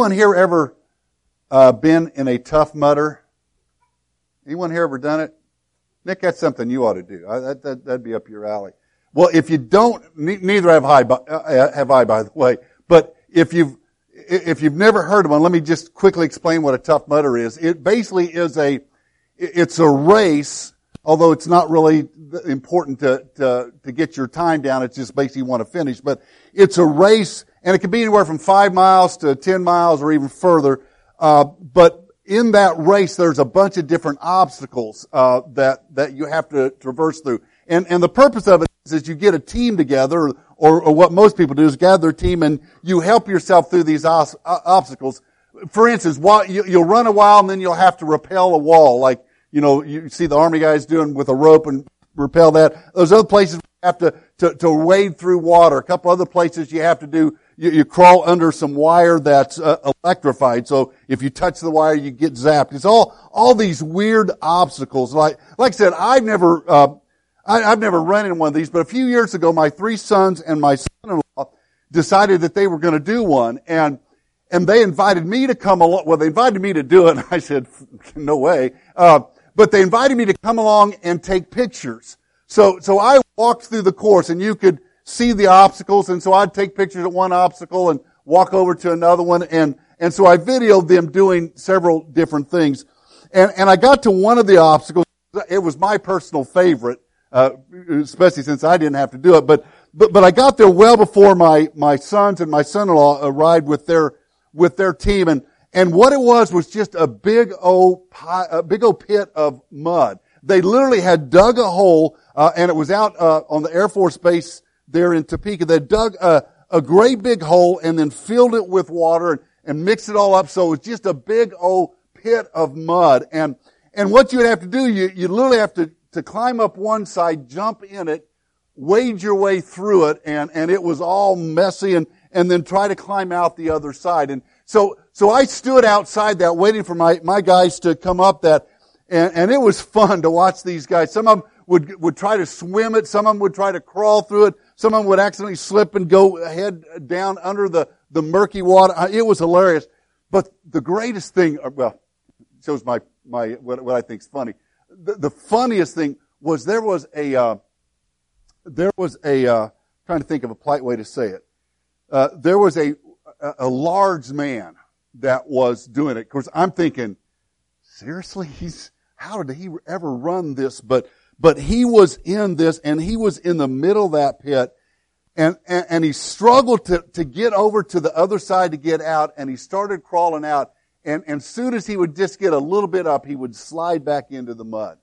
anyone here ever uh, been in a Tough Mudder? Anyone here ever done it? Nick, that's something you ought to do. I, that, that, that'd be up your alley. Well, if you don't, neither have I, uh, have I, by the way. But if you've if you've never heard of one, let me just quickly explain what a Tough Mudder is. It basically is a it's a race, although it's not really important to, to, to get your time down. It's just basically you want to finish. But it's a race, and it can be anywhere from five miles to ten miles or even further. Uh, but in that race, there's a bunch of different obstacles uh, that that you have to traverse through. And and the purpose of it is, is you get a team together, or, or what most people do is gather a team and you help yourself through these os- obstacles. For instance, while you, you'll run a while and then you'll have to rappel a wall, like you know you see the army guys doing with a rope and rappel that. Those other places you have to to, to wade through water. A couple other places you have to do you, you crawl under some wire that's uh, electrified. So if you touch the wire, you get zapped. It's all all these weird obstacles. Like like I said, I've never uh, I, have never run in one of these, but a few years ago, my three sons and my son-in-law decided that they were going to do one, and and they invited me to come along. Well, they invited me to do it, and I said, "No way." Uh, but they invited me to come along and take pictures. So so I walked through the course, and you could see the obstacles, and so I'd take pictures of one obstacle and walk over to another one, and and so I videoed them doing several different things, and and I got to one of the obstacles. It was my personal favorite uh, especially since I didn't have to do it. But, but, but I got there well before my, my sons and my son-in-law arrived with their, with their team. And, and what it was was just a big old pie, a big old pit of mud. They literally had dug a hole, uh, and it was out, uh, on the Air Force Base there in Topeka. They dug a, a great big hole and then filled it with water and, and mixed it all up. So it was just a big old pit of mud. And, and what you would have to do, you, you literally have to to climb up one side, jump in it, wade your way through it, and, and it was all messy, and, and then try to climb out the other side. And so, so I stood outside that waiting for my, my guys to come up that, and, and it was fun to watch these guys. Some of them would, would try to swim it, some of them would try to crawl through it, some of them would accidentally slip and go head down under the, the murky water. It was hilarious. But the greatest thing, well, shows my, my, what, what I think is funny the, the funniest thing was there was a uh, there was a uh, trying to think of a polite way to say it. Uh, there was a, a, a large man that was doing it. Of course, I'm thinking, seriously, he's how did he ever run this? But but he was in this, and he was in the middle of that pit, and and, and he struggled to to get over to the other side to get out, and he started crawling out, and, and soon as he would just get a little bit up, he would slide back into the mud.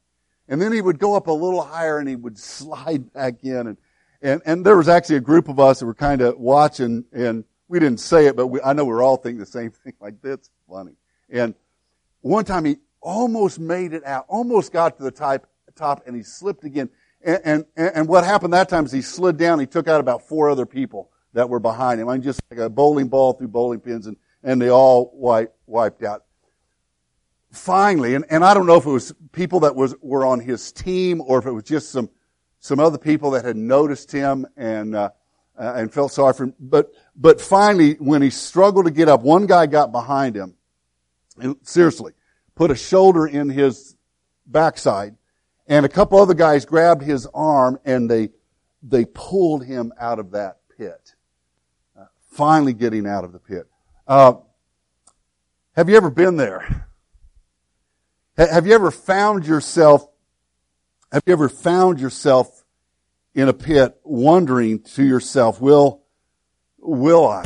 And then he would go up a little higher and he would slide back in. And, and, and there was actually a group of us that were kind of watching and we didn't say it, but we, I know we are all thinking the same thing like that's funny. And one time he almost made it out, almost got to the top, top and he slipped again. And, and, and what happened that time is he slid down, he took out about four other people that were behind him. I mean, just like a bowling ball through bowling pins and and they all wiped, wiped out. Finally, and, and I don't know if it was people that was, were on his team or if it was just some, some other people that had noticed him and, uh, uh, and felt sorry for him. But, but finally, when he struggled to get up, one guy got behind him and seriously put a shoulder in his backside and a couple other guys grabbed his arm and they, they pulled him out of that pit. Uh, finally getting out of the pit. Uh, have you ever been there? Have you ever found yourself, have you ever found yourself in a pit wondering to yourself, will, will I?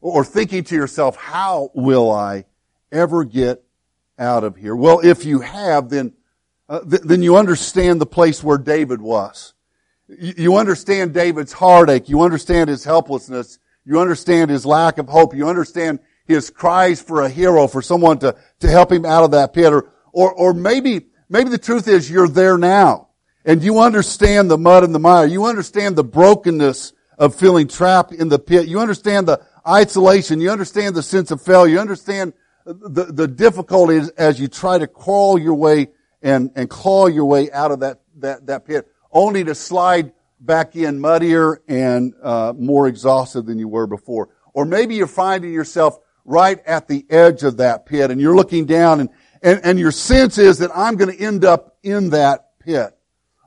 Or thinking to yourself, how will I ever get out of here? Well, if you have, then, uh, th- then you understand the place where David was. You, you understand David's heartache. You understand his helplessness. You understand his lack of hope. You understand his cries for a hero, for someone to, to help him out of that pit. Or, or, or maybe, maybe the truth is you're there now. And you understand the mud and the mire. You understand the brokenness of feeling trapped in the pit. You understand the isolation. You understand the sense of failure. You understand the, the difficulties as you try to crawl your way and, and claw your way out of that, that, that pit, only to slide back in muddier and uh, more exhausted than you were before. Or maybe you're finding yourself right at the edge of that pit and you're looking down and, and, and your sense is that I'm going to end up in that pit.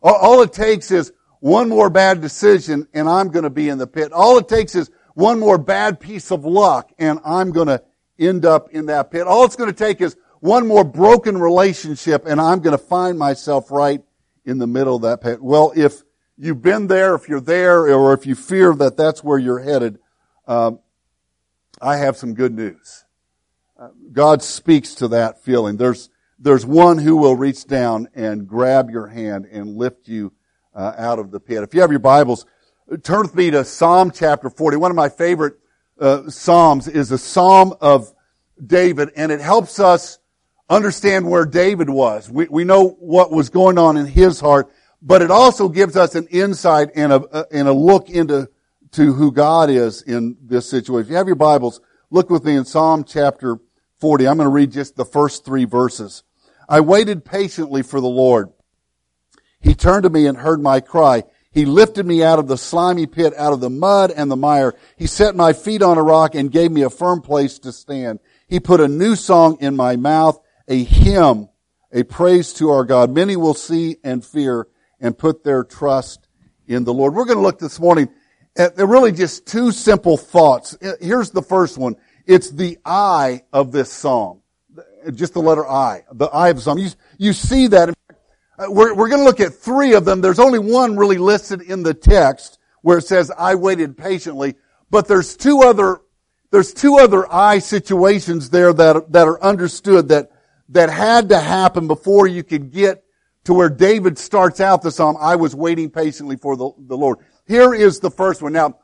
All, all it takes is one more bad decision and I'm going to be in the pit. All it takes is one more bad piece of luck and I'm going to end up in that pit. All it's going to take is one more broken relationship and I'm going to find myself right in the middle of that pit. Well, if you've been there, if you're there, or if you fear that that's where you're headed, um, I have some good news. God speaks to that feeling. There's there's one who will reach down and grab your hand and lift you uh, out of the pit. If you have your Bibles, turn with me to Psalm chapter 40. One of my favorite uh, psalms is a psalm of David, and it helps us understand where David was. We, we know what was going on in his heart, but it also gives us an insight and a, and a look into to who God is in this situation. If you have your Bibles, look with me in Psalm chapter 40. I'm going to read just the first three verses. I waited patiently for the Lord. He turned to me and heard my cry. He lifted me out of the slimy pit, out of the mud and the mire. He set my feet on a rock and gave me a firm place to stand. He put a new song in my mouth, a hymn, a praise to our God. Many will see and fear and put their trust in the Lord. We're going to look this morning at really just two simple thoughts. Here's the first one. It's the I of this psalm just the letter I, the I of some. You, you see that. Uh, we're, we're going to look at three of them. There's only one really listed in the text where it says, I waited patiently. But there's two other, there's two other I situations there that, that are understood that, that had to happen before you could get to where David starts out the psalm, I was waiting patiently for the, the Lord. Here is the first one. Now,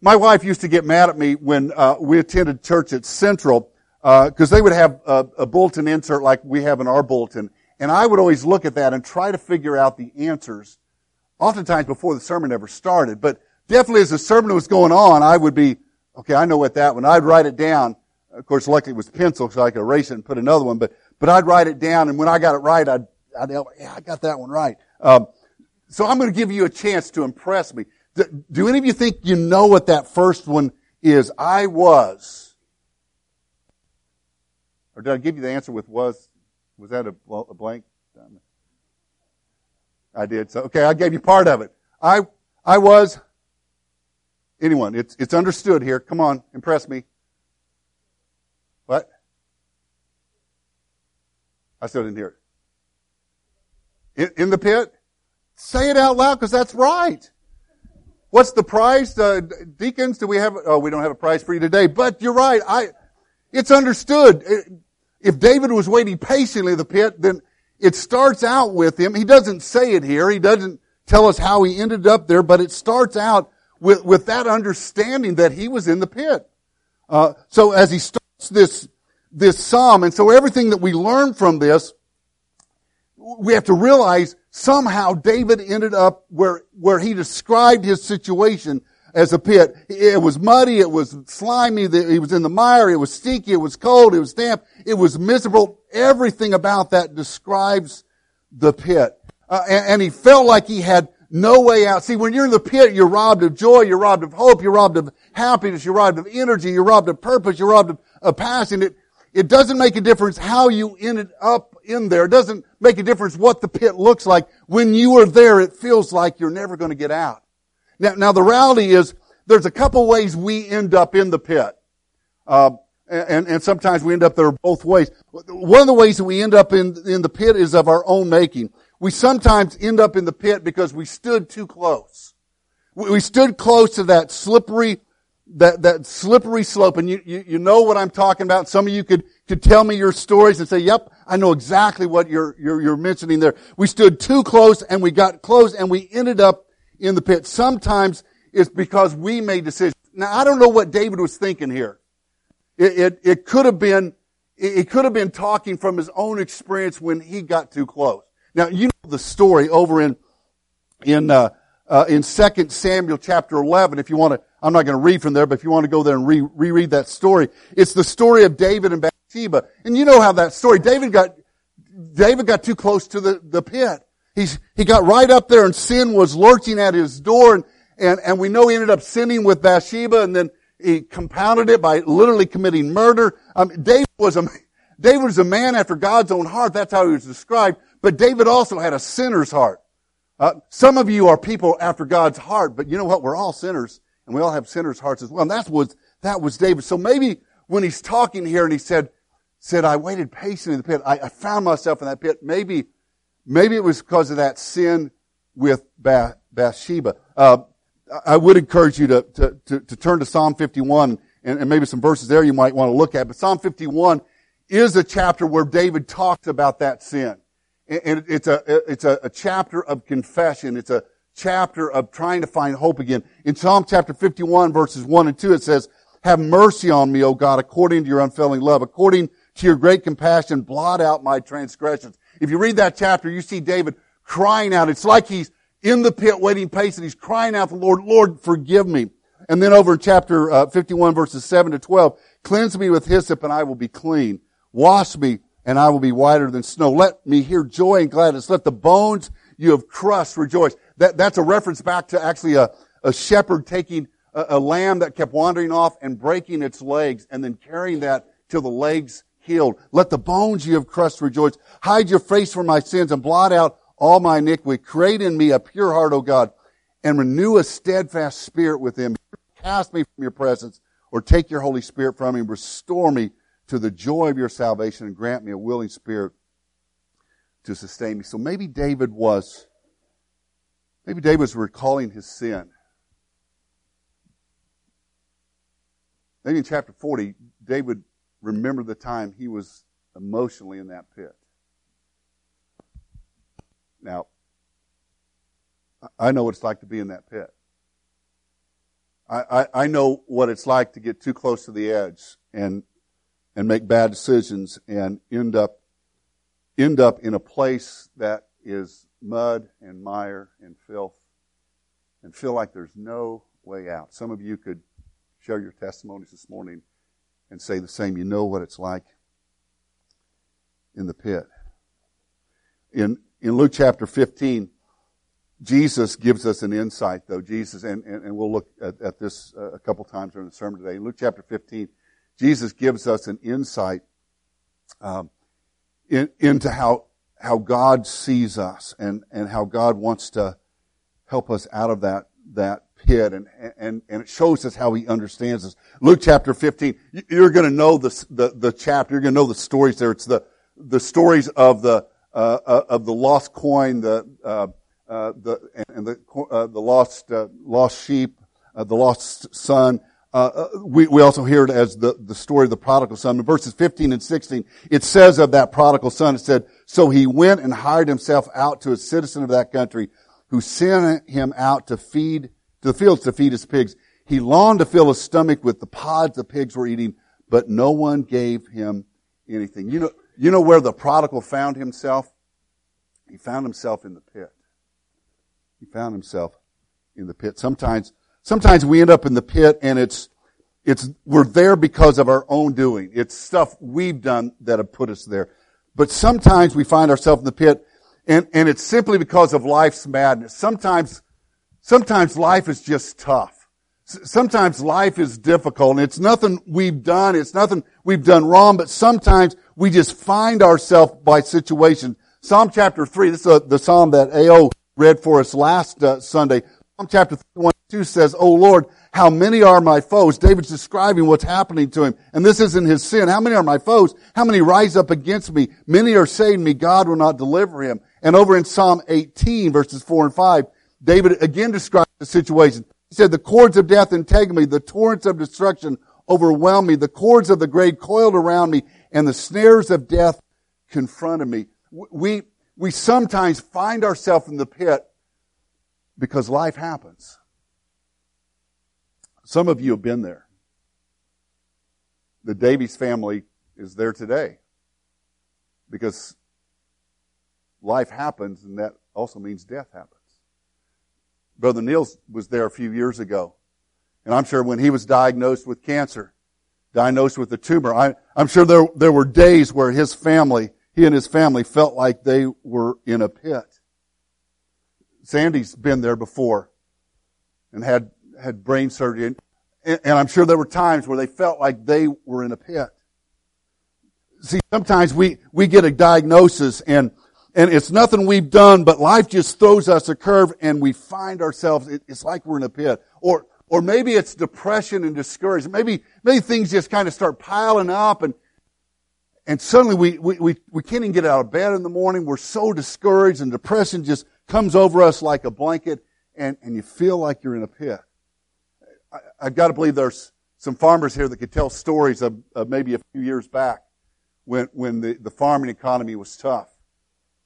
my wife used to get mad at me when uh, we attended church at Central because uh, they would have a, a, bulletin insert like we have in our bulletin, and I would always look at that and try to figure out the answers, oftentimes before the sermon ever started. But definitely as the sermon was going on, I would be, okay, I know what that one. I'd write it down. Of course, luckily it was pencil, so I could erase it and put another one. But but I'd write it down, and when I got it right, I'd, I'd yeah, I got that one right. Um, so I'm going to give you a chance to impress me. Do, do any of you think you know what that first one is? I was. Or did I give you the answer with was? Was that a, a blank? I did. So, okay, I gave you part of it. I, I was, anyone, it's, it's understood here. Come on, impress me. What? I still didn't hear it. In, in the pit? Say it out loud because that's right. What's the price? Uh, deacons, do we have, oh, we don't have a price for you today, but you're right. I, it's understood if David was waiting patiently in the pit, then it starts out with him. He doesn't say it here. He doesn't tell us how he ended up there, but it starts out with, with that understanding that he was in the pit. Uh, so as he starts this, this psalm, and so everything that we learn from this, we have to realize somehow David ended up where, where he described his situation as a pit. It was muddy, it was slimy, he was in the mire, it was stinky, it was cold, it was damp, it was miserable. Everything about that describes the pit. Uh, and, and he felt like he had no way out. See, when you're in the pit, you're robbed of joy, you're robbed of hope, you're robbed of happiness, you're robbed of energy, you're robbed of purpose, you're robbed of, of passion. It, it doesn't make a difference how you ended up in there. It doesn't make a difference what the pit looks like. When you are there, it feels like you're never going to get out. Now, now the reality is there's a couple ways we end up in the pit. Uh, and, and sometimes we end up there both ways. One of the ways that we end up in, in the pit is of our own making. We sometimes end up in the pit because we stood too close. We, we stood close to that slippery, that, that slippery slope. And you, you, you know what I'm talking about. Some of you could, could tell me your stories and say, yep, I know exactly what you're, you're, you're mentioning there. We stood too close and we got close and we ended up in the pit. Sometimes it's because we made decisions. Now, I don't know what David was thinking here. It, it, it could have been, it could have been talking from his own experience when he got too close. Now, you know the story over in, in, uh, uh, in 2 Samuel chapter 11. If you want to, I'm not going to read from there, but if you want to go there and re- reread that story, it's the story of David and Bathsheba. And you know how that story, David got, David got too close to the, the pit. He's, he got right up there and sin was lurching at his door and, and, and we know he ended up sinning with Bathsheba and then he compounded it by literally committing murder. Um, David was a, David was a man after God's own heart. That's how he was described. But David also had a sinner's heart. Uh, some of you are people after God's heart, but you know what? We're all sinners, and we all have sinners' hearts as well. And that was that was David. So maybe when he's talking here and he said, said, I waited patiently in the pit. I, I found myself in that pit. Maybe, maybe it was because of that sin with Bathsheba. Uh, I would encourage you to, to, to, to turn to Psalm 51 and, and, maybe some verses there you might want to look at. But Psalm 51 is a chapter where David talks about that sin. And it's a, it's a, a chapter of confession. It's a chapter of trying to find hope again. In Psalm chapter 51 verses 1 and 2 it says, have mercy on me, O God, according to your unfailing love, according to your great compassion, blot out my transgressions. If you read that chapter, you see David crying out. It's like he's in the pit waiting patiently. He's crying out to the Lord, Lord, forgive me. And then over in chapter uh, 51 verses 7 to 12, cleanse me with hyssop and I will be clean. Wash me and I will be whiter than snow. Let me hear joy and gladness. Let the bones you have crushed rejoice. That, that's a reference back to actually a, a shepherd taking a, a lamb that kept wandering off and breaking its legs and then carrying that till the legs healed. Let the bones you have crushed rejoice. Hide your face from my sins and blot out all my iniquity. Create in me a pure heart, O God, and renew a steadfast spirit within me. Cast me from your presence or take your Holy Spirit from me. Restore me to the joy of your salvation and grant me a willing spirit to sustain me. So maybe David was, maybe David was recalling his sin. Maybe in chapter 40, David remembered the time he was emotionally in that pit. Now, I know what it's like to be in that pit. I, I, I, know what it's like to get too close to the edge and and make bad decisions and end up end up in a place that is mud and mire and filth and feel like there's no way out. Some of you could share your testimonies this morning and say the same. You know what it's like in the pit. In in Luke chapter 15, Jesus gives us an insight, though. Jesus, and, and, and we'll look at, at this uh, a couple times during the sermon today. In Luke chapter 15, Jesus gives us an insight um, in, into how how God sees us and, and how God wants to help us out of that that pit and and and it shows us how He understands us. Luke chapter 15, you're going to know the, the the chapter. You're going to know the stories there. It's the the stories of the uh, uh, of the lost coin, the uh, uh, the and the uh, the lost uh, lost sheep, the lost son. Uh, uh, we we also hear it as the the story of the prodigal son. In verses 15 and 16, it says of that prodigal son, it said, "So he went and hired himself out to a citizen of that country, who sent him out to feed to the fields to feed his pigs. He longed to fill his stomach with the pods the pigs were eating, but no one gave him anything." You know you know where the prodigal found himself? He found himself in the pit. He found himself in the pit. Sometimes, sometimes we end up in the pit and it's, it's, we're there because of our own doing. It's stuff we've done that have put us there. But sometimes we find ourselves in the pit and, and it's simply because of life's madness. Sometimes, sometimes life is just tough. Sometimes life is difficult and it's nothing we've done. It's nothing we've done wrong, but sometimes we just find ourselves by situation. Psalm chapter 3, this is the psalm that A.O. read for us last uh, Sunday. Psalm chapter 1 2 says, Oh Lord, how many are my foes? David's describing what's happening to him. And this isn't his sin. How many are my foes? How many rise up against me? Many are saying me, God will not deliver him. And over in Psalm 18 verses 4 and 5, David again describes the situation. He said, the cords of death entangle me, the torrents of destruction overwhelm me, the cords of the grave coiled around me, and the snares of death confronted me. We, we sometimes find ourselves in the pit because life happens. Some of you have been there. The Davies family is there today because life happens and that also means death happens. Brother Niels was there a few years ago. And I'm sure when he was diagnosed with cancer, diagnosed with a tumor. I, I'm sure there, there were days where his family, he and his family felt like they were in a pit. Sandy's been there before and had, had brain surgery. And, And, I'm sure there were times where they felt like they were in a pit. See, sometimes we, we get a diagnosis and, and it's nothing we've done, but life just throws us a curve and we find ourselves, it, it's like we're in a pit. Or, or maybe it's depression and discouragement. Maybe, maybe things just kind of start piling up and, and suddenly we, we, we, we can't even get out of bed in the morning. We're so discouraged and depression just comes over us like a blanket and, and you feel like you're in a pit. I've got to believe there's some farmers here that could tell stories of, of maybe a few years back when, when the, the farming economy was tough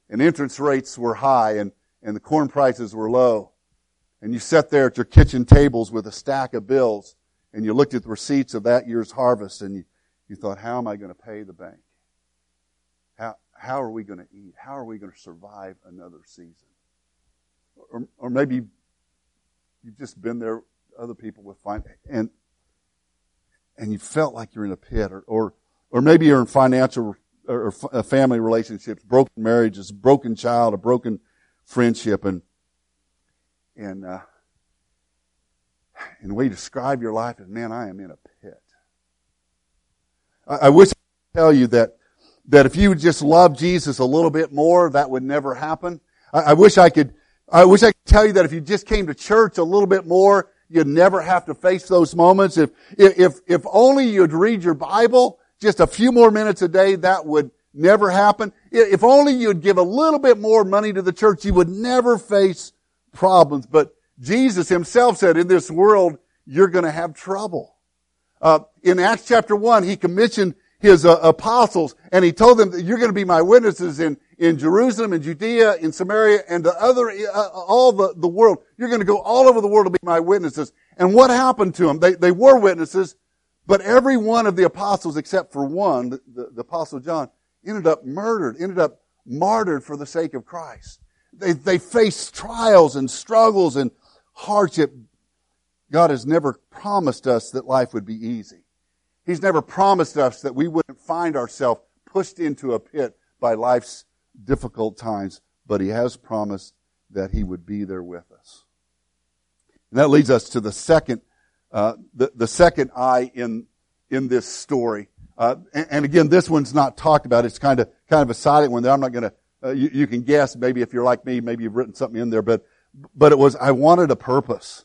and interest rates were high and, and the corn prices were low. And you sat there at your kitchen tables with a stack of bills and you looked at the receipts of that year's harvest and you, you thought, how am I going to pay the bank? How, how are we going to eat? How are we going to survive another season? Or, or maybe you've just been there, other people with fine, and, and you felt like you're in a pit, or, or, or maybe you're in financial or, or family relationships, broken marriages, broken child, a broken friendship, and, and, uh, and the way you describe your life is, man, I am in a pit. I, I wish I could tell you that that if you would just love Jesus a little bit more, that would never happen. I, I wish I could, I wish I could tell you that if you just came to church a little bit more, you'd never have to face those moments. If, if, if only you'd read your Bible just a few more minutes a day, that would never happen. If only you'd give a little bit more money to the church, you would never face problems. But Jesus himself said, in this world, you're going to have trouble. Uh, in Acts chapter 1, he commissioned his uh, apostles and he told them that you're going to be my witnesses in, in Jerusalem and Judea, in Samaria, and the other, uh, all the, the world. You're going to go all over the world to be my witnesses. And what happened to them? They, they were witnesses, but every one of the apostles except for one, the, the, the apostle John, ended up murdered, ended up martyred for the sake of Christ. They, they faced trials and struggles and hardship. God has never promised us that life would be easy. He's never promised us that we wouldn't find ourselves pushed into a pit by life's difficult times, but He has promised that He would be there with us. And that leads us to the second, uh, the, the second I in, in this story. Uh, and, and, again, this one's not talked about. It's kind of, kind of a silent one there. I'm not going to, uh, you, you can guess maybe if you're like me, maybe you've written something in there, but, but it was, I wanted a purpose.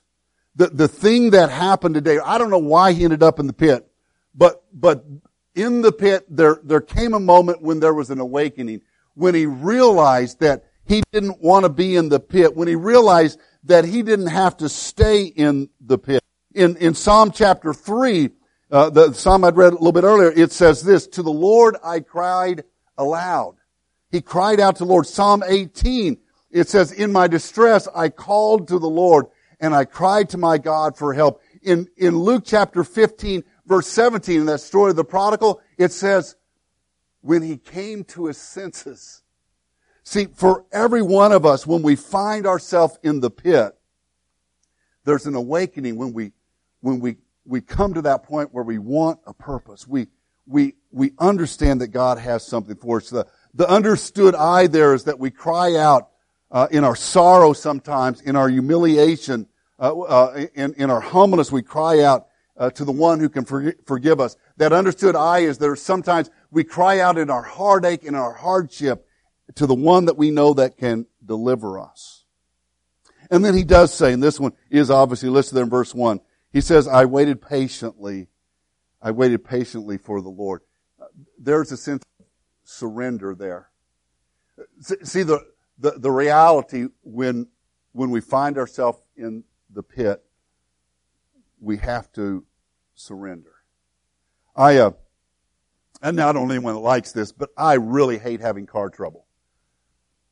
The, the thing that happened today, I don't know why he ended up in the pit. But, but in the pit, there, there came a moment when there was an awakening, when he realized that he didn't want to be in the pit, when he realized that he didn't have to stay in the pit. In, in Psalm chapter 3, uh, the psalm I'd read a little bit earlier, it says this, To the Lord I cried aloud. He cried out to the Lord. Psalm 18, it says, In my distress I called to the Lord and I cried to my God for help. In, in Luke chapter 15, verse 17 in that story of the prodigal, it says, when he came to his senses. See, for every one of us, when we find ourselves in the pit, there's an awakening when we, when we, we come to that point where we want a purpose. We, we, we understand that God has something for us. The, the understood I there is that we cry out uh, in our sorrow sometimes, in our humiliation, uh, uh, in, in our humbleness, we cry out, uh, to the one who can forgive us. That understood I is there sometimes we cry out in our heartache, in our hardship, to the one that we know that can deliver us. And then he does say, and this one is obviously listed there in verse one, he says, I waited patiently, I waited patiently for the Lord. There's a sense of surrender there. See the, the, the reality when, when we find ourselves in the pit we have to surrender. I, uh, and not only anyone that likes this, but I really hate having car trouble.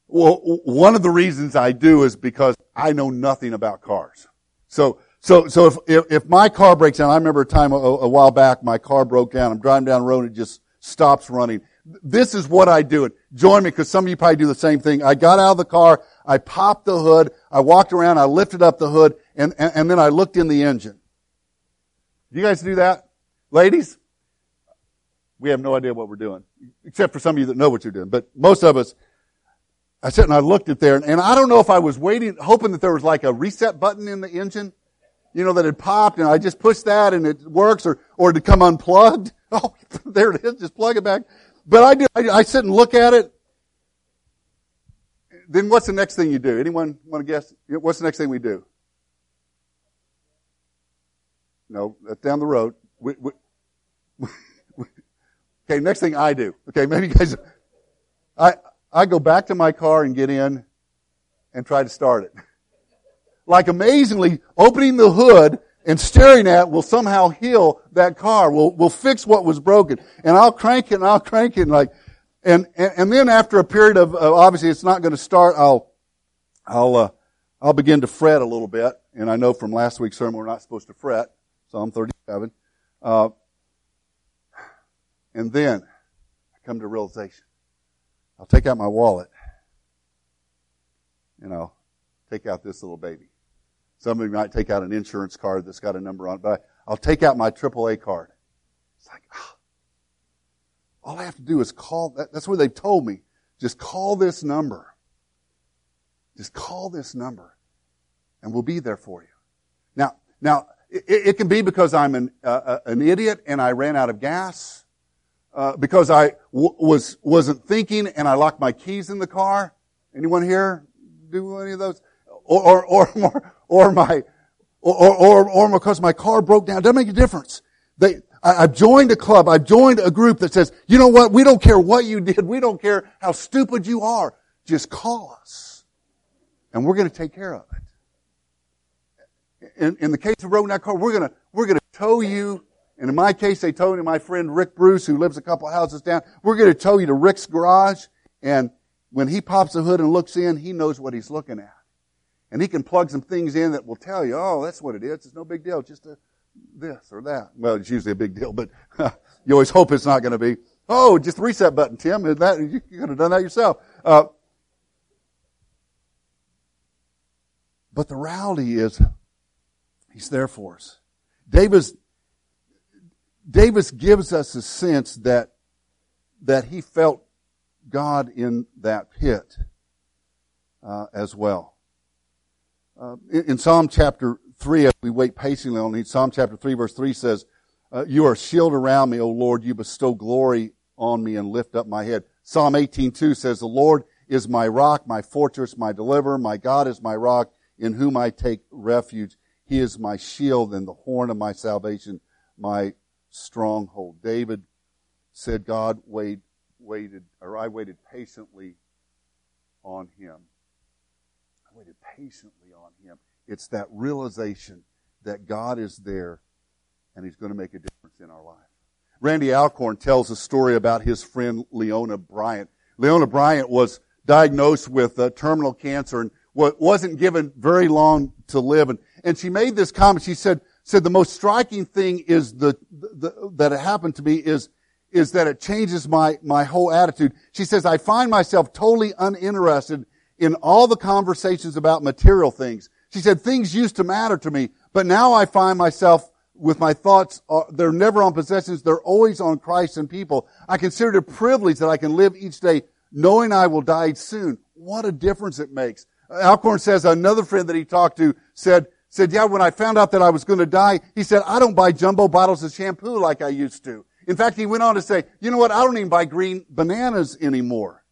Well, one of the reasons I do is because I know nothing about cars. So, so, so if, if, if my car breaks down, I remember a time a, a, while back, my car broke down. I'm driving down the road and it just stops running. This is what I do. Join me because some of you probably do the same thing. I got out of the car, I popped the hood, I walked around, I lifted up the hood, and, and, and then I looked in the engine. You guys do that? Ladies? We have no idea what we're doing. Except for some of you that know what you're doing. But most of us, I sat and I looked at there and, and I don't know if I was waiting, hoping that there was like a reset button in the engine. you know, that had popped and I just pushed that and it works or, or to come unplugged. Oh, there it is. Just plug it back. But I did. I, I sit and look at it. Then what's the next thing you do? Anyone want to guess? What's the next thing we do? No, that's down the road. We, we, okay, next thing I do. Okay, maybe you guys, I, I go back to my car and get in and try to start it. Like amazingly, opening the hood and staring at will somehow heal that car, will, will fix what was broken. And I'll crank it and I'll crank it and like, and, and, and then after a period of, uh, obviously it's not going to start, I'll, I'll, uh, I'll begin to fret a little bit. And I know from last week's sermon we're not supposed to fret. Psalm 37. Uh, and then I come to realization. I'll take out my wallet and I'll take out this little baby. Somebody might take out an insurance card that's got a number on it, but I'll take out my AAA card. It's like, ah, all I have to do is call, that, that's what they told me. Just call this number. Just call this number and we'll be there for you. Now, now, it, it can be because I'm an, uh, uh an idiot and I ran out of gas, uh, because I w- was, wasn't thinking and I locked my keys in the car. Anyone here do any of those? Or, or, or, or my, or, or, or because my car broke down. It doesn't make a difference. They, I, have joined a club. I've joined a group that says, you know what? We don't care what you did. We don't care how stupid you are. Just call us. And we're going to take care of it. In, in the case of road that car, we're to, we're to tow you. And in my case, they towed my friend Rick Bruce, who lives a couple houses down. We're to tow you to Rick's garage. And when he pops the hood and looks in, he knows what he's looking at. And he can plug some things in that will tell you, oh, that's what it is. It's no big deal. Just a, this or that. Well, it's usually a big deal, but you always hope it's not going to be. Oh, just reset button, Tim. That, you could have done that yourself. Uh, but the reality is, he's there for us. Davis, Davis gives us a sense that, that he felt God in that pit uh, as well. Uh, in, in, Psalm chapter 3, as we wait patiently on it, Psalm chapter 3 verse 3 says, uh, You are a shield around me, O Lord. You bestow glory on me and lift up my head. Psalm 18:2 says, The Lord is my rock, my fortress, my deliverer. My God is my rock in whom I take refuge. He is my shield and the horn of my salvation, my stronghold. David said, God wait, waited, or I waited patiently on him I waited patiently on him. It's that realization that God is there and he's going to make a difference in our life. Randy Alcorn tells a story about his friend Leona Bryant. Leona Bryant was diagnosed with uh, terminal cancer and wasn't given very long to live. And, and she made this comment. She said, said the most striking thing is the, the, that it happened to me is, is that it changes my, my whole attitude. She says, I find myself totally uninterested in all the conversations about material things. She said, things used to matter to me, but now I find myself with my thoughts, uh, they're never on possessions, they're always on Christ and people. I consider it a privilege that I can live each day knowing I will die soon. What a difference it makes. Alcorn says another friend that he talked to said, said, yeah, when I found out that I was going to die, he said, I don't buy jumbo bottles of shampoo like I used to. In fact, he went on to say, you know what? I don't even buy green bananas anymore.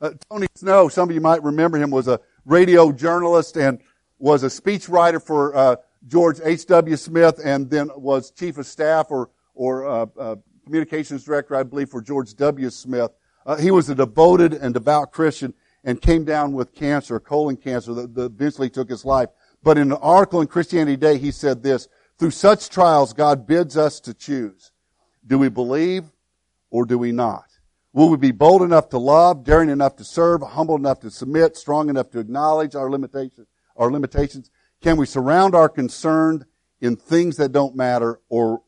Uh, Tony Snow, some of you might remember him, was a radio journalist and was a speechwriter for uh, George H.W. Smith and then was chief of staff or, or uh, uh communications director, I believe, for George W. Smith. Uh, he was a devoted and devout Christian and came down with cancer, colon cancer, that, that eventually took his life. But in an article in Christianity Today, he said this, through such trials, God bids us to choose. Do we believe or do we not? Will we be bold enough to love, daring enough to serve, humble enough to submit, strong enough to acknowledge our limitations, our limitations? Can we surround our concern in things that don't matter or,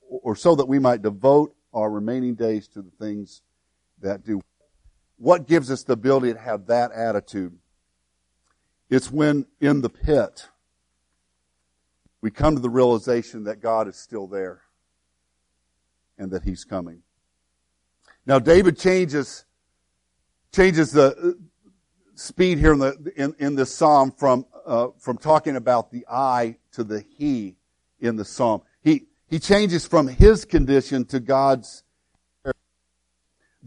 or so that we might devote our remaining days to the things that do? What gives us the ability to have that attitude? It's when in the pit, we come to the realization that God is still there and that He's coming. Now David changes, changes the speed here in the, in, in this psalm from uh, from talking about the I to the He in the Psalm. He, he changes from His condition to God's.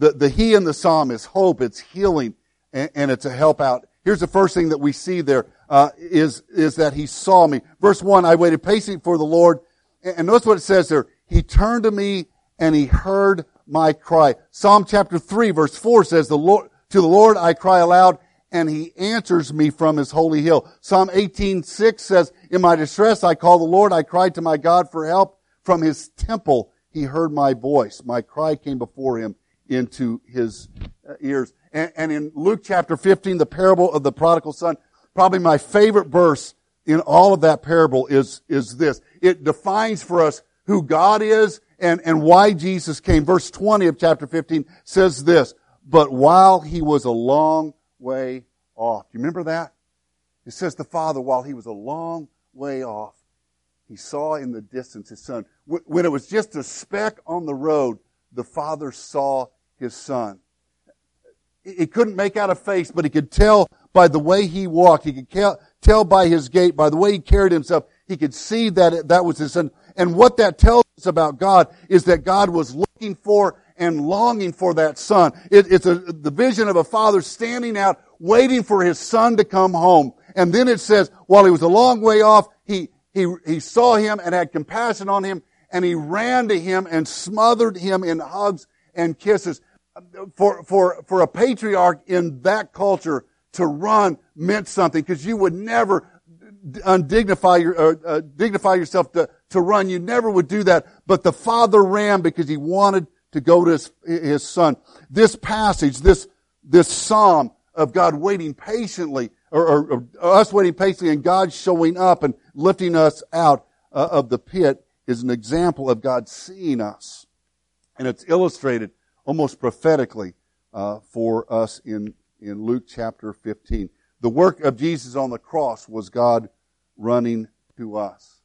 The, the He in the Psalm is hope, it's healing, and, and it's a help out. Here's the first thing that we see there uh, is is that He saw me. Verse 1, I waited patiently for the Lord, and notice what it says there. He turned to me and He heard my cry. Psalm chapter 3 verse 4 says, the Lord, to the Lord I cry aloud and he answers me from his holy hill. Psalm 18:6 says, "In my distress I called the Lord, I cried to my God for help. From his temple he heard my voice. My cry came before him into his uh, ears." And, and in Luke chapter 15, the parable of the prodigal son, probably my favorite verse in all of that parable is, is this. It defines for us who God is and, and why Jesus came. Verse 20 of chapter 15 says this, but while he was a long way off. Do you remember that? It says the father, while he was a long way off, he saw in the distance his son. When it was just a speck on the road, the father saw his son. He couldn't make out a face, but he could tell by the way he walked. He could tell by his gait, by the way he carried himself. He could see that that was his son. And what that tells us about God is that God was looking for and longing for that son. It, it's a, the vision of a father standing out, waiting for his son to come home. And then it says, while he was a long way off, he, he, he saw him and had compassion on him, and he ran to him and smothered him in hugs and kisses. For, for, for a patriarch in that culture to run meant something because you would never undignify your, uh, uh, dignify yourself to, to run. You never would do that. But the father ran because he wanted to go to his, his son. This passage, this, this psalm of God waiting patiently, or, or, or us waiting patiently and God showing up and lifting us out uh, of the pit is an example of God seeing us. And it's illustrated almost prophetically uh, for us in, in Luke chapter 15. The work of Jesus on the cross was God running to us.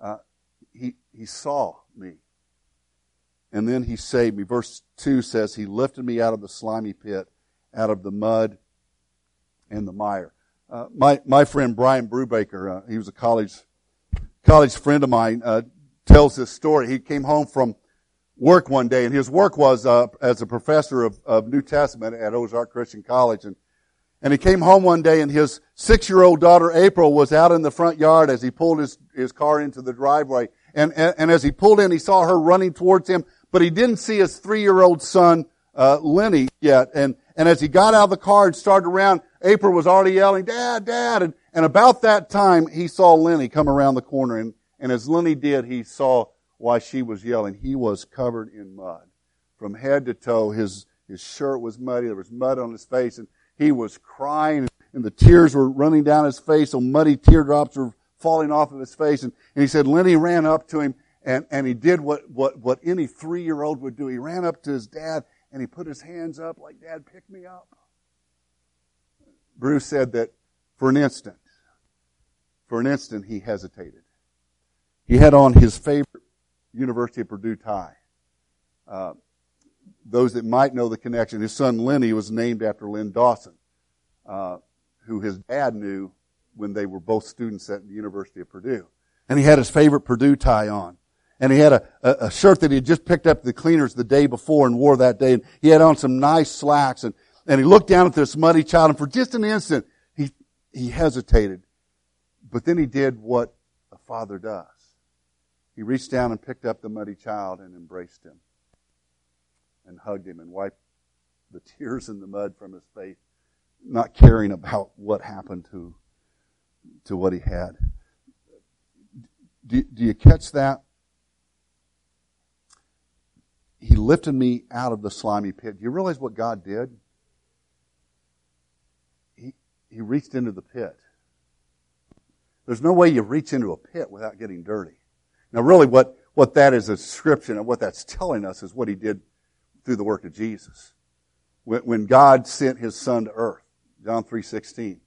Uh, he, he saw me and then he saved me. Verse 2 says, He lifted me out of the slimy pit, out of the mud and the mire. Uh, my, my friend Brian Brubaker, uh, he was a college, college friend of mine, uh, tells this story. He came home from work one day, and his work was uh, as a professor of, of New Testament at Ozark Christian College. And, and he came home one day, and his six-year-old daughter April was out in the front yard as he pulled his, his car into the driveway. And, and, and as he pulled in, he saw her running towards him but he didn't see his three-year-old son, uh, Lenny yet. And, and as he got out of the car and started around, April was already yelling, Dad, Dad. And, and about that time, he saw Lenny come around the corner. And, and as Lenny did, he saw why she was yelling. He was covered in mud. From head to toe, his, his shirt was muddy. There was mud on his face. And he was crying. And the tears were running down his face. So muddy teardrops were falling off of his face. And, and he said Lenny ran up to him and, and he did what, what, what any three year old would do. He ran up to his dad and he put his hands up like, Dad, pick me up. Bruce said that for an instant, for an instant, he hesitated. He had on his favorite University of Purdue tie. Uh, those that might know the connection, his son Lenny was named after Len Dawson, uh, who his dad knew when they were both students at the University of Purdue. And he had his favorite Purdue tie on and he had a, a, a, shirt that he had just picked up at the cleaners the day before and wore that day. And he had on some nice slacks and, and he looked down at this muddy child and for just an instant, he, he hesitated. But then he did what a father does. He reached down and picked up the muddy child and embraced him and hugged him and wiped the tears and the mud from his face, not caring about what happened to, to what he had. Do, do you catch that? He lifted me out of the slimy pit. Do you realize what God did? He, he reached into the pit. There's no way you reach into a pit without getting dirty. Now really what, what that is a description of what that's telling us is what he did through the work of Jesus. When, when God sent his son to earth, John 3.16,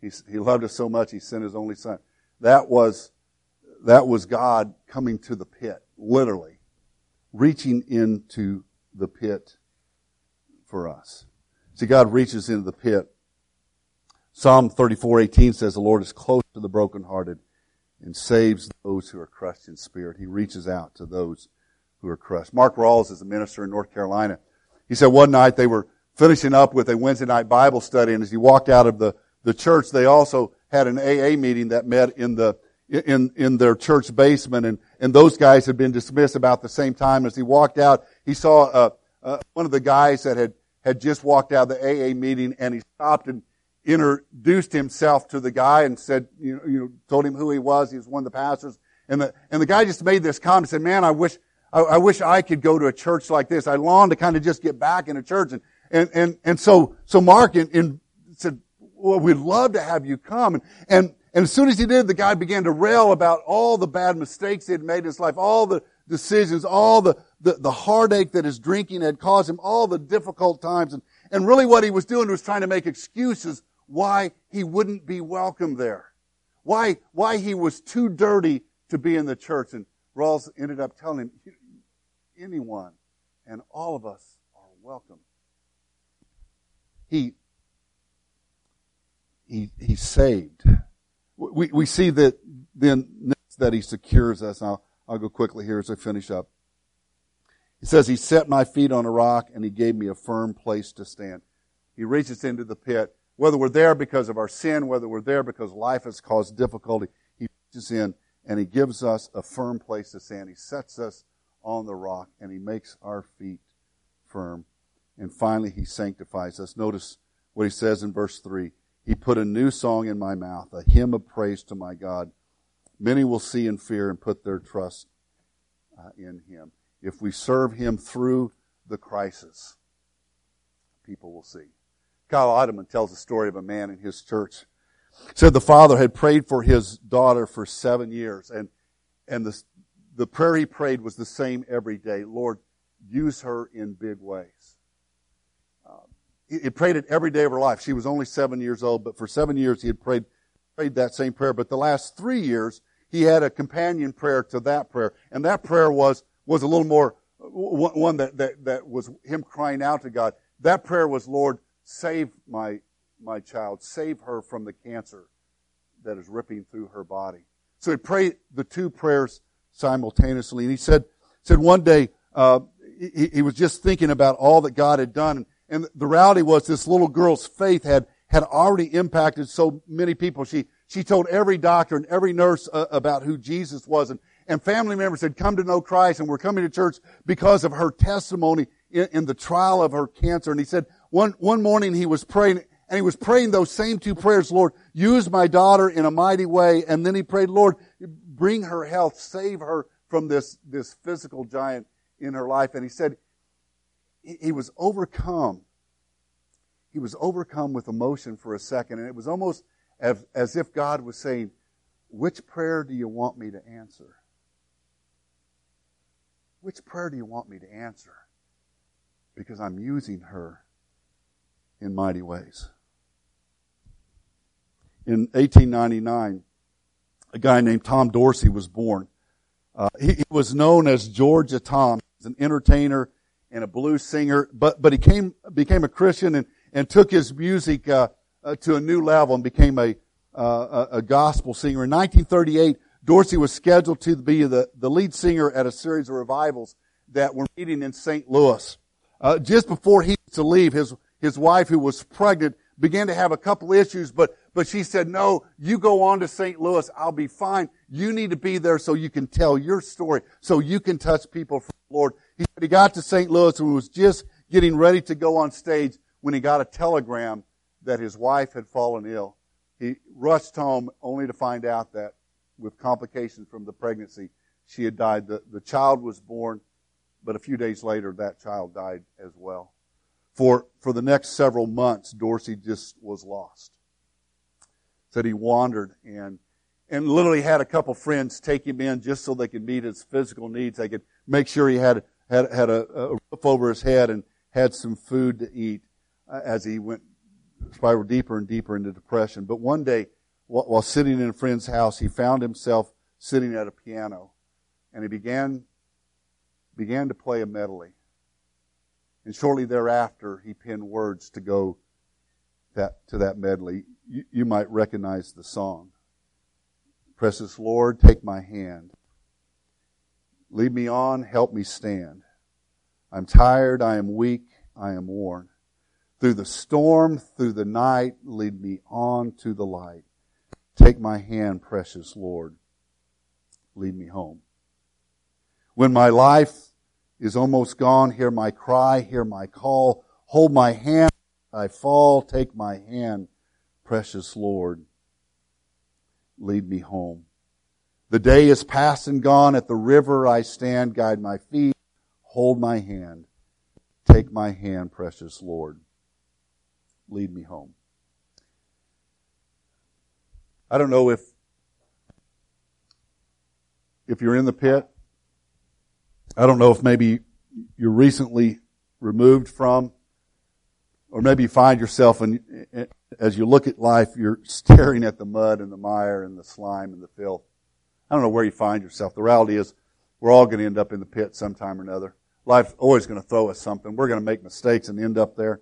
he, he loved us so much he sent his only son. That was, that was God coming to the pit, literally reaching into the pit for us. See, God reaches into the pit Psalm 34:18 says, "The Lord is close to the brokenhearted and saves those who are crushed in spirit." He reaches out to those who are crushed. Mark Rawls is a minister in North Carolina. He said one night they were finishing up with a Wednesday night Bible study, and as he walked out of the, the church, they also had an AA meeting that met in the in in their church basement, and and those guys had been dismissed about the same time. As he walked out, he saw uh, uh, one of the guys that had had just walked out of the AA meeting, and he stopped and introduced himself to the guy and said, you know, you know told him who he was. He was one of the pastors, and the and the guy just made this comment. Said, "Man, I wish I, I wish I could go to a church like this. I long to kind of just get back in a church." And and and and so so Mark in, in said, "Well, we'd love to have you come." And and and as soon as he did, the guy began to rail about all the bad mistakes he had made in his life, all the decisions, all the, the, the heartache that his drinking had caused him, all the difficult times. And, and really what he was doing was trying to make excuses why he wouldn't be welcome there. Why, why he was too dirty to be in the church. And Rawls ended up telling him, anyone and all of us are welcome. He, he, he saved we, we see that then that he secures us. I'll, I'll go quickly here as I finish up. He says, He set my feet on a rock and He gave me a firm place to stand. He reaches into the pit. Whether we're there because of our sin, whether we're there because life has caused difficulty, He reaches in and He gives us a firm place to stand. He sets us on the rock and He makes our feet firm. And finally, He sanctifies us. Notice what He says in verse 3. He put a new song in my mouth, a hymn of praise to my God. Many will see and fear and put their trust uh, in Him. If we serve Him through the crisis, people will see. Kyle Idleman tells the story of a man in his church. Said the father had prayed for his daughter for seven years, and and the the prayer he prayed was the same every day. Lord, use her in big ways um, he prayed it every day of her life. She was only seven years old, but for seven years he had prayed, prayed that same prayer. But the last three years, he had a companion prayer to that prayer. And that prayer was, was a little more, one that, that, that was him crying out to God. That prayer was, Lord, save my, my child. Save her from the cancer that is ripping through her body. So he prayed the two prayers simultaneously. And he said, said one day, uh, he, he was just thinking about all that God had done. And and the reality was this little girl's faith had, had already impacted so many people. She, she told every doctor and every nurse uh, about who Jesus was. And, and family members had come to know Christ and were coming to church because of her testimony in, in the trial of her cancer. And he said one, one morning he was praying and he was praying those same two prayers, Lord, use my daughter in a mighty way. And then he prayed, Lord, bring her health, save her from this, this physical giant in her life. And he said, he was overcome. He was overcome with emotion for a second, and it was almost as, as if God was saying, Which prayer do you want me to answer? Which prayer do you want me to answer? Because I'm using her in mighty ways. In 1899, a guy named Tom Dorsey was born. Uh, he, he, was known as Georgia Tom. He was an entertainer and a blues singer, but, but he came, became a Christian and, and took his music, uh, uh, to a new level and became a, uh, a, a gospel singer. In 1938, Dorsey was scheduled to be the, the lead singer at a series of revivals that were meeting in St. Louis. Uh, just before he was to leave, his, his wife, who was pregnant, began to have a couple issues, but, but she said, no, you go on to St. Louis. I'll be fine. You need to be there so you can tell your story, so you can touch people for the Lord. He said he got to St. Louis and was just getting ready to go on stage when he got a telegram that his wife had fallen ill. He rushed home only to find out that with complications from the pregnancy, she had died. The, the child was born, but a few days later, that child died as well. For, for the next several months, Dorsey just was lost. Said he wandered and, and literally had a couple friends take him in just so they could meet his physical needs. They could make sure he had had, had a, a roof over his head and had some food to eat uh, as he went spiraled deeper and deeper into depression. But one day, while, while sitting in a friend's house, he found himself sitting at a piano, and he began began to play a medley. And shortly thereafter, he penned words to go that, to that medley, you, you might recognize the song. Precious Lord, take my hand. Lead me on, help me stand. I'm tired, I am weak, I am worn. Through the storm, through the night, lead me on to the light. Take my hand, precious Lord. Lead me home. When my life is almost gone, hear my cry, hear my call. Hold my hand, I fall. Take my hand, precious Lord. Lead me home. The day is past and gone. At the river I stand. Guide my feet. Hold my hand. Take my hand, precious Lord. Lead me home. I don't know if if you're in the pit. I don't know if maybe you're recently removed from, or maybe you find yourself and as you look at life, you're staring at the mud and the mire and the slime and the filth. I don't know where you find yourself. The reality is, we're all going to end up in the pit sometime or another. Life's always going to throw us something. We're going to make mistakes and end up there.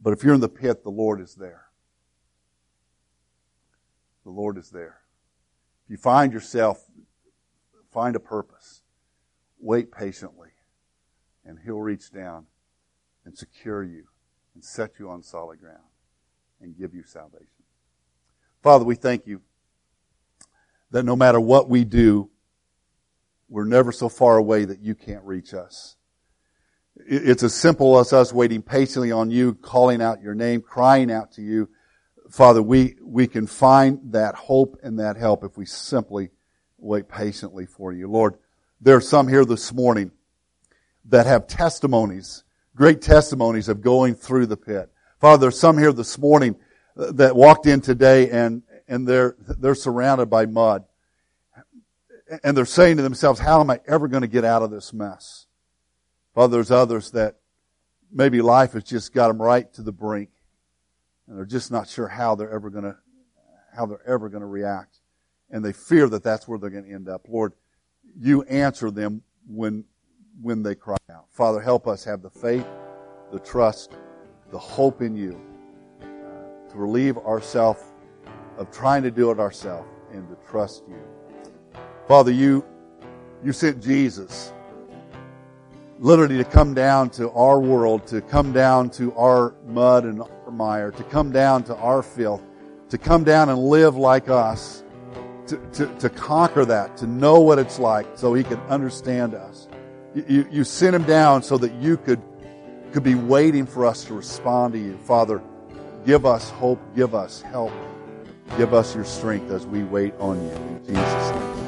But if you're in the pit, the Lord is there. The Lord is there. If you find yourself, find a purpose. Wait patiently. And He'll reach down and secure you and set you on solid ground and give you salvation. Father, we thank you that no matter what we do, we're never so far away that you can't reach us. It's as simple as us waiting patiently on you, calling out your name, crying out to you. Father, we, we can find that hope and that help if we simply wait patiently for you. Lord, there are some here this morning that have testimonies, great testimonies of going through the pit. Father, there's some here this morning that walked in today and, and they're, they're surrounded by mud. And they're saying to themselves, how am I ever going to get out of this mess? Father, there's others that maybe life has just got them right to the brink and they're just not sure how they're ever going to, how they're ever going to react. And they fear that that's where they're going to end up. Lord, you answer them when, when they cry out. Father, help us have the faith, the trust, the hope in you uh, to relieve ourselves of trying to do it ourselves and to trust you. Father, you, you sent Jesus literally to come down to our world, to come down to our mud and our mire, to come down to our filth, to come down and live like us, to, to, to conquer that, to know what it's like so he could understand us. You, you, you sent him down so that you could, could be waiting for us to respond to you. Father, give us hope, give us help. Give us your strength as we wait on you. In Jesus' name.